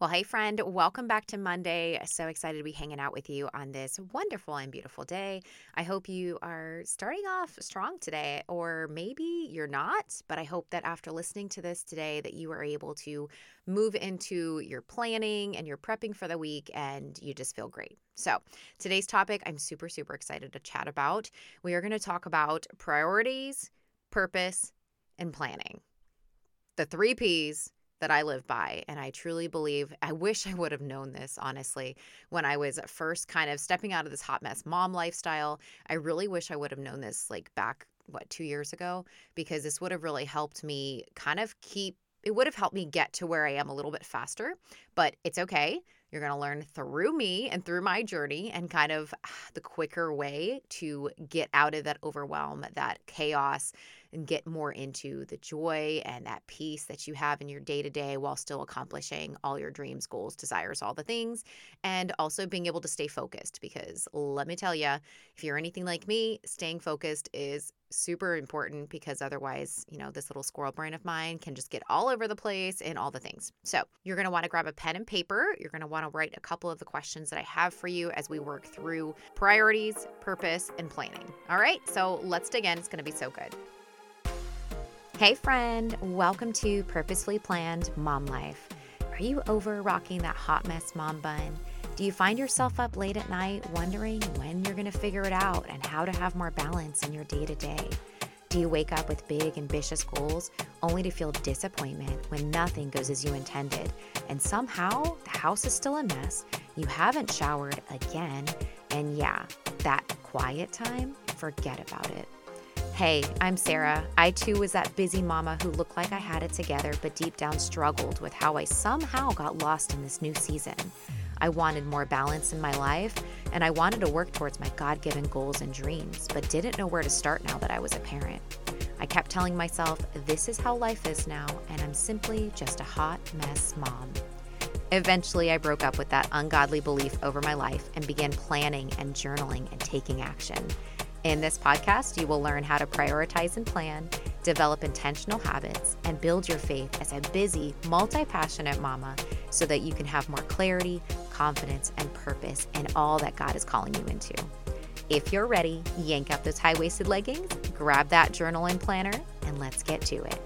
Well, hey, friend, welcome back to Monday. So excited to be hanging out with you on this wonderful and beautiful day. I hope you are starting off strong today, or maybe you're not, but I hope that after listening to this today, that you are able to move into your planning and your prepping for the week and you just feel great. So, today's topic I'm super, super excited to chat about. We are going to talk about priorities, purpose, and planning. The three P's that I live by. And I truly believe, I wish I would have known this, honestly, when I was first kind of stepping out of this hot mess mom lifestyle. I really wish I would have known this like back, what, two years ago, because this would have really helped me kind of keep, it would have helped me get to where I am a little bit faster, but it's okay. You're going to learn through me and through my journey and kind of the quicker way to get out of that overwhelm, that chaos, and get more into the joy and that peace that you have in your day to day while still accomplishing all your dreams, goals, desires, all the things, and also being able to stay focused. Because let me tell you, if you're anything like me, staying focused is super important because otherwise, you know, this little squirrel brain of mine can just get all over the place and all the things. So, you're going to want to grab a pen and paper. You're going to want to write a couple of the questions that I have for you as we work through priorities, purpose, and planning. All right, so let's dig in. It's going to be so good. Hey, friend, welcome to Purposefully Planned Mom Life. Are you over rocking that hot mess mom bun? Do you find yourself up late at night wondering when you're going to figure it out and how to have more balance in your day to day? Do you wake up with big, ambitious goals only to feel disappointment when nothing goes as you intended? And somehow the house is still a mess, you haven't showered again, and yeah, that quiet time, forget about it. Hey, I'm Sarah. I too was that busy mama who looked like I had it together, but deep down struggled with how I somehow got lost in this new season. I wanted more balance in my life, and I wanted to work towards my God given goals and dreams, but didn't know where to start now that I was a parent. I kept telling myself, this is how life is now, and I'm simply just a hot mess mom. Eventually, I broke up with that ungodly belief over my life and began planning and journaling and taking action. In this podcast, you will learn how to prioritize and plan, develop intentional habits, and build your faith as a busy, multi passionate mama so that you can have more clarity, confidence, and purpose in all that God is calling you into. If you're ready, yank up those high waisted leggings, grab that journal and planner, and let's get to it.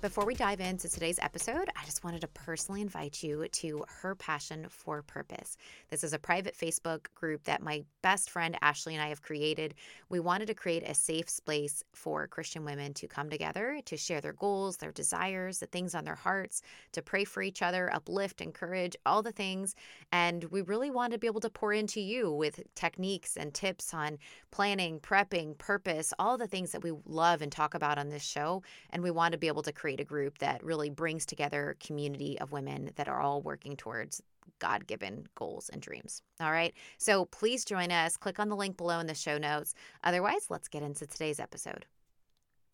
Before we dive into today's episode, I just wanted to personally invite you to Her Passion for Purpose. This is a private Facebook group that my best friend Ashley and I have created. We wanted to create a safe space for Christian women to come together to share their goals, their desires, the things on their hearts, to pray for each other, uplift, encourage, all the things. And we really want to be able to pour into you with techniques and tips on planning, prepping, purpose, all the things that we love and talk about on this show. And we want to be able to create create a group that really brings together a community of women that are all working towards God given goals and dreams. All right. So please join us. Click on the link below in the show notes. Otherwise, let's get into today's episode.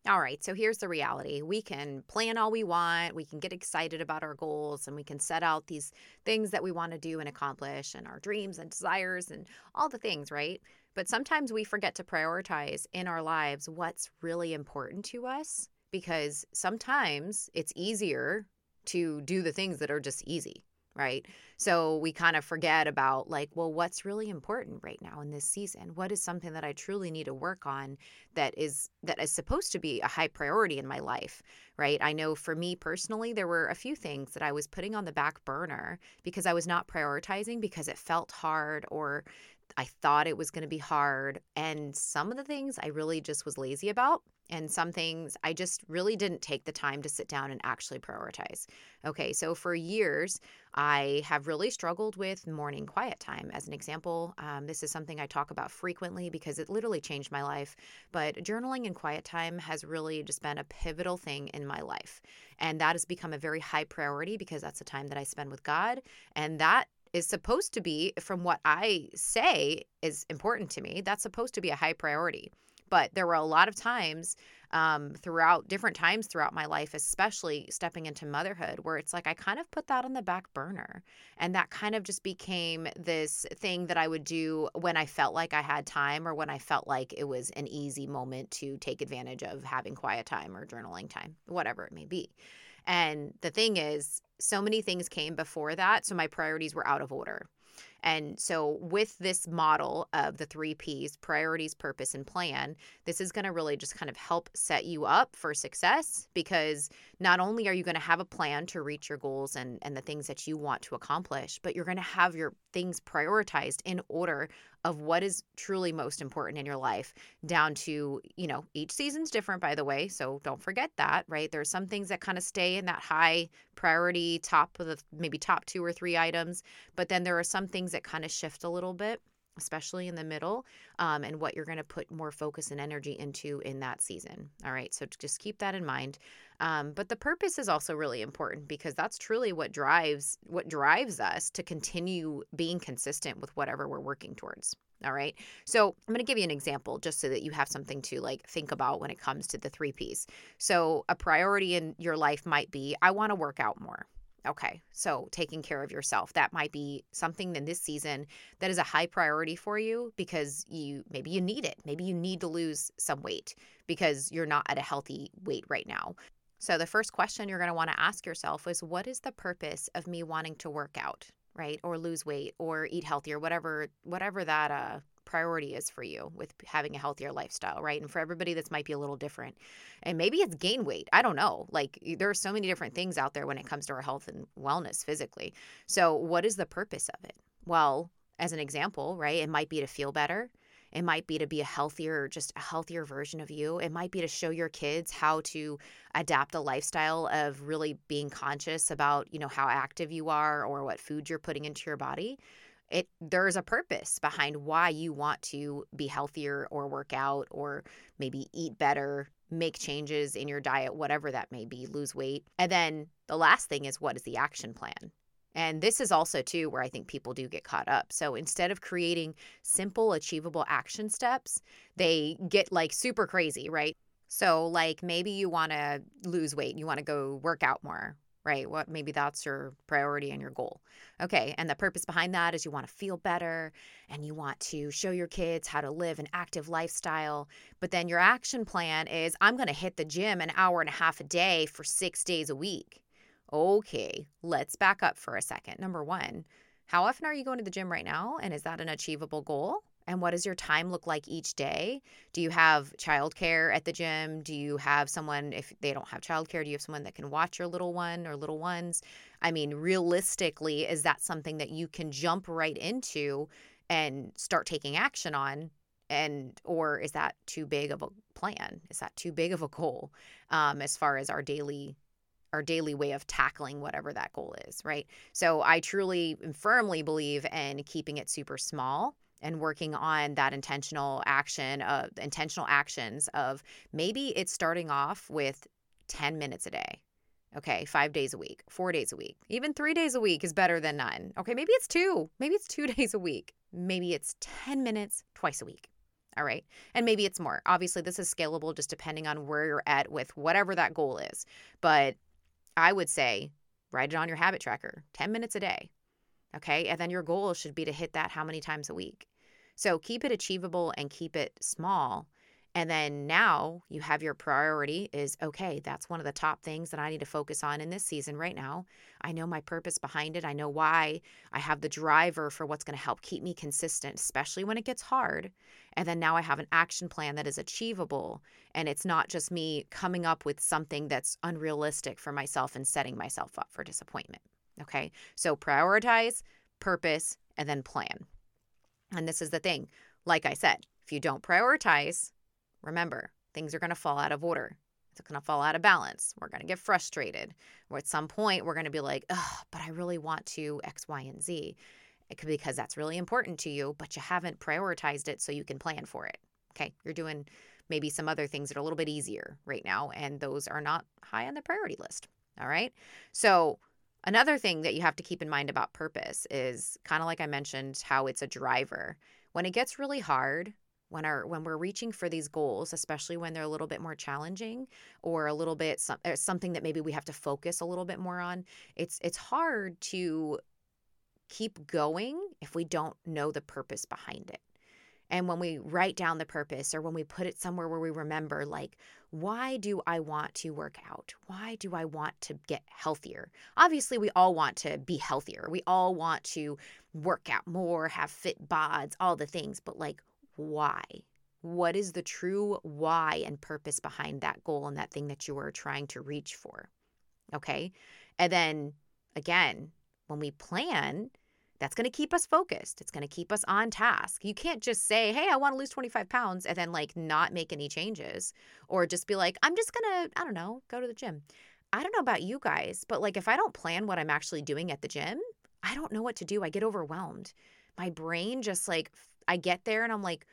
All right, so here's the reality. We can plan all we want, we can get excited about our goals, and we can set out these things that we want to do and accomplish, and our dreams and desires, and all the things, right? But sometimes we forget to prioritize in our lives what's really important to us because sometimes it's easier to do the things that are just easy, right? So we kind of forget about like, well, what's really important right now in this season? What is something that I truly need to work on that is that is supposed to be a high priority in my life, right? I know for me personally, there were a few things that I was putting on the back burner because I was not prioritizing because it felt hard or I thought it was going to be hard. And some of the things I really just was lazy about. And some things I just really didn't take the time to sit down and actually prioritize. Okay, so for years, I have really struggled with morning quiet time. As an example, um, this is something I talk about frequently because it literally changed my life. But journaling and quiet time has really just been a pivotal thing in my life. And that has become a very high priority because that's the time that I spend with God. And that is supposed to be, from what I say is important to me, that's supposed to be a high priority. But there were a lot of times um, throughout different times throughout my life, especially stepping into motherhood, where it's like I kind of put that on the back burner. And that kind of just became this thing that I would do when I felt like I had time or when I felt like it was an easy moment to take advantage of having quiet time or journaling time, whatever it may be. And the thing is, so many things came before that. So my priorities were out of order. And so, with this model of the three P's priorities, purpose, and plan this is going to really just kind of help set you up for success because not only are you going to have a plan to reach your goals and, and the things that you want to accomplish, but you're going to have your things prioritized in order of what is truly most important in your life down to, you know, each season's different, by the way. So don't forget that, right? There's some things that kind of stay in that high priority, top of the maybe top two or three items. But then there are some things that kind of shift a little bit especially in the middle, um, and what you're going to put more focus and energy into in that season. All right, so just keep that in mind. Um, but the purpose is also really important because that's truly what drives what drives us to continue being consistent with whatever we're working towards. All right. So I'm going to give you an example just so that you have something to like think about when it comes to the three P's. So a priority in your life might be I want to work out more. Okay, so taking care of yourself. That might be something in this season that is a high priority for you because you maybe you need it. Maybe you need to lose some weight because you're not at a healthy weight right now. So, the first question you're going to want to ask yourself is what is the purpose of me wanting to work out, right? Or lose weight or eat healthier, whatever whatever that uh priority is for you with having a healthier lifestyle, right? And for everybody, this might be a little different. And maybe it's gain weight. I don't know. Like there are so many different things out there when it comes to our health and wellness physically. So, what is the purpose of it? Well, as an example, right, it might be to feel better. It might be to be a healthier, just a healthier version of you. It might be to show your kids how to adapt a lifestyle of really being conscious about, you know, how active you are or what food you're putting into your body. It there's a purpose behind why you want to be healthier or work out or maybe eat better, make changes in your diet, whatever that may be, lose weight. And then the last thing is what is the action plan? And this is also, too, where I think people do get caught up. So instead of creating simple, achievable action steps, they get like super crazy, right? So, like maybe you want to lose weight, you want to go work out more, right? What maybe that's your priority and your goal. Okay. And the purpose behind that is you want to feel better and you want to show your kids how to live an active lifestyle. But then your action plan is I'm going to hit the gym an hour and a half a day for six days a week. Okay, let's back up for a second. Number one, how often are you going to the gym right now? And is that an achievable goal? And what does your time look like each day? Do you have childcare at the gym? Do you have someone, if they don't have childcare, do you have someone that can watch your little one or little ones? I mean, realistically, is that something that you can jump right into and start taking action on? And, or is that too big of a plan? Is that too big of a goal um, as far as our daily our daily way of tackling whatever that goal is, right? So I truly and firmly believe in keeping it super small and working on that intentional action of uh, intentional actions of maybe it's starting off with 10 minutes a day. Okay, 5 days a week, 4 days a week. Even 3 days a week is better than none. Okay, maybe it's 2. Maybe it's 2 days a week. Maybe it's 10 minutes twice a week. All right. And maybe it's more. Obviously, this is scalable just depending on where you're at with whatever that goal is. But I would say write it on your habit tracker 10 minutes a day. Okay. And then your goal should be to hit that how many times a week. So keep it achievable and keep it small. And then now you have your priority is okay, that's one of the top things that I need to focus on in this season right now. I know my purpose behind it. I know why. I have the driver for what's going to help keep me consistent, especially when it gets hard. And then now I have an action plan that is achievable. And it's not just me coming up with something that's unrealistic for myself and setting myself up for disappointment. Okay. So prioritize, purpose, and then plan. And this is the thing. Like I said, if you don't prioritize, Remember, things are going to fall out of order. It's going to fall out of balance. We're going to get frustrated. Or at some point, we're going to be like, oh, but I really want to X, Y, and Z. Because that's really important to you, but you haven't prioritized it so you can plan for it. Okay. You're doing maybe some other things that are a little bit easier right now, and those are not high on the priority list. All right. So, another thing that you have to keep in mind about purpose is kind of like I mentioned, how it's a driver. When it gets really hard, when our when we're reaching for these goals especially when they're a little bit more challenging or a little bit some, uh, something that maybe we have to focus a little bit more on it's it's hard to keep going if we don't know the purpose behind it and when we write down the purpose or when we put it somewhere where we remember, like, why do I want to work out? Why do I want to get healthier? Obviously, we all want to be healthier. We all want to work out more, have fit bods, all the things. But, like, why? What is the true why and purpose behind that goal and that thing that you are trying to reach for? Okay. And then again, when we plan, that's going to keep us focused. It's going to keep us on task. You can't just say, hey, I want to lose 25 pounds and then like not make any changes or just be like, I'm just going to, I don't know, go to the gym. I don't know about you guys, but like if I don't plan what I'm actually doing at the gym, I don't know what to do. I get overwhelmed. My brain just like, I get there and I'm like,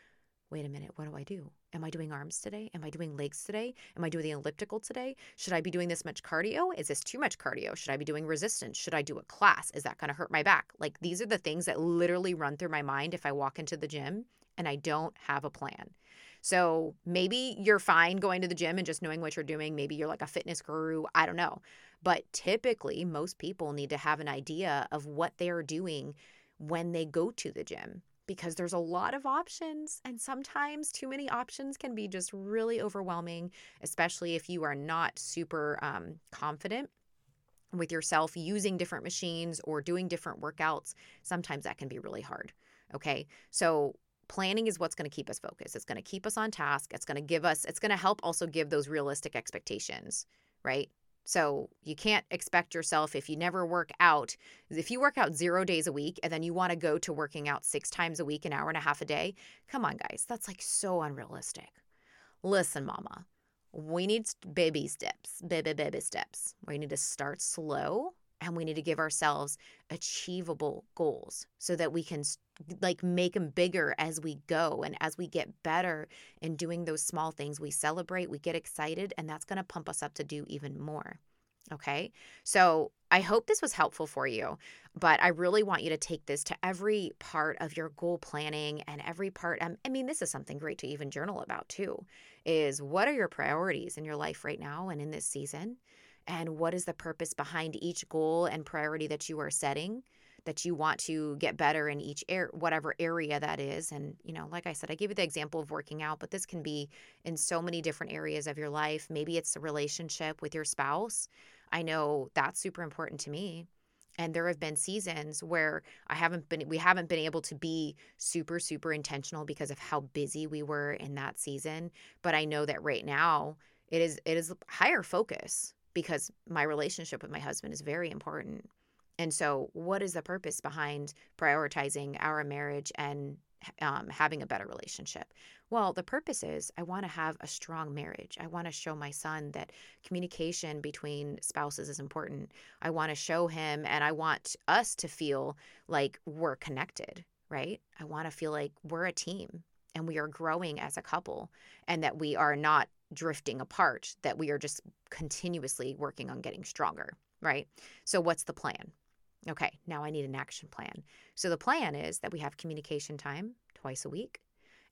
wait a minute, what do I do? Am I doing arms today? Am I doing legs today? Am I doing the elliptical today? Should I be doing this much cardio? Is this too much cardio? Should I be doing resistance? Should I do a class? Is that going to hurt my back? Like these are the things that literally run through my mind if I walk into the gym and I don't have a plan. So maybe you're fine going to the gym and just knowing what you're doing. Maybe you're like a fitness guru. I don't know. But typically, most people need to have an idea of what they are doing when they go to the gym because there's a lot of options and sometimes too many options can be just really overwhelming especially if you are not super um, confident with yourself using different machines or doing different workouts sometimes that can be really hard okay? So planning is what's going to keep us focused. It's going to keep us on task. It's going to give us it's going to help also give those realistic expectations right so you can't expect yourself if you never work out, if you work out zero days a week and then you want to go to working out six times a week, an hour and a half a day. Come on, guys. That's like so unrealistic. Listen, mama, we need baby steps, baby, baby steps. We need to start slow and we need to give ourselves achievable goals so that we can like make them bigger as we go and as we get better in doing those small things. We celebrate we get excited and that's going to pump us up to do even more okay? So i hope this was helpful for you but i really want you to take this to every part of your goal planning and every part um, i mean this is something great to even journal about too is what are your priorities in your life right now and in this season and what is the purpose behind each goal and priority that you are setting that you want to get better in each air whatever area that is? And you know like i said i gave you the example of working out but this can be in so many different areas of your life. Maybe it's a relationship with your spouse. I know that's super important to me. And there have been seasons where i haven't been we haven't been able to be super super intentional because of how busy we were in that season. But i know that right now it is it is higher focus because my relationship with my husband is very important. And so, what is the purpose behind prioritizing our marriage and um, having a better relationship? Well, the purpose is I want to have a strong marriage. I want to show my son that communication between spouses is important. I want to show him and I want us to feel like we're connected, right? I want to feel like we're a team and we are growing as a couple and that we are not drifting apart, that we are just continuously working on getting stronger, right? So, what's the plan? Okay, now I need an action plan. So, the plan is that we have communication time twice a week.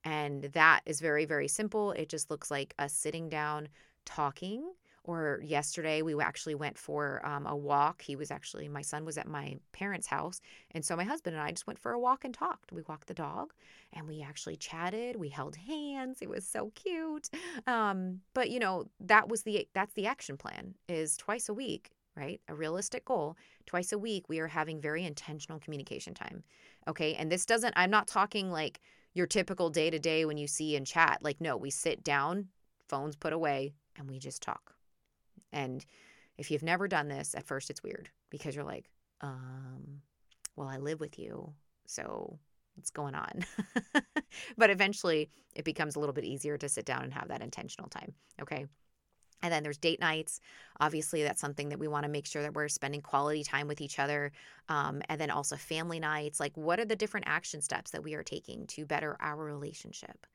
And that is very, very simple. It just looks like us sitting down, talking or yesterday we actually went for um, a walk. He was actually my son was at my parents house and so my husband and i just went for a walk and talked. We walked the dog and we actually chatted. We held hands. It was so cute. Um, but you know that was the that's the action plan is twice a week right? A realistic goal. Twice a week we are having very intentional communication time okay? And this doesn't i'm not talking like your typical day to day when you see and chat. Like no we sit down phones put away and we just talk and if you've never done this, at first it's weird because you're like, um, well, I live with you. So what's going on? but eventually it becomes a little bit easier to sit down and have that intentional time. Okay. And then there's date nights. Obviously, that's something that we want to make sure that we're spending quality time with each other. Um, and then also family nights. Like, what are the different action steps that we are taking to better our relationship?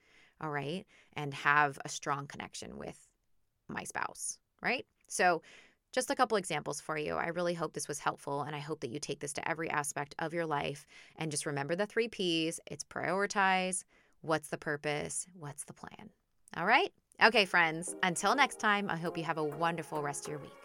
All right. And have a strong connection with my spouse, right? So, just a couple examples for you. I really hope this was helpful, and I hope that you take this to every aspect of your life. And just remember the three P's it's prioritize, What's the purpose? What's the plan? All right? Okay, friends, until next time, I hope you have a wonderful rest of your week.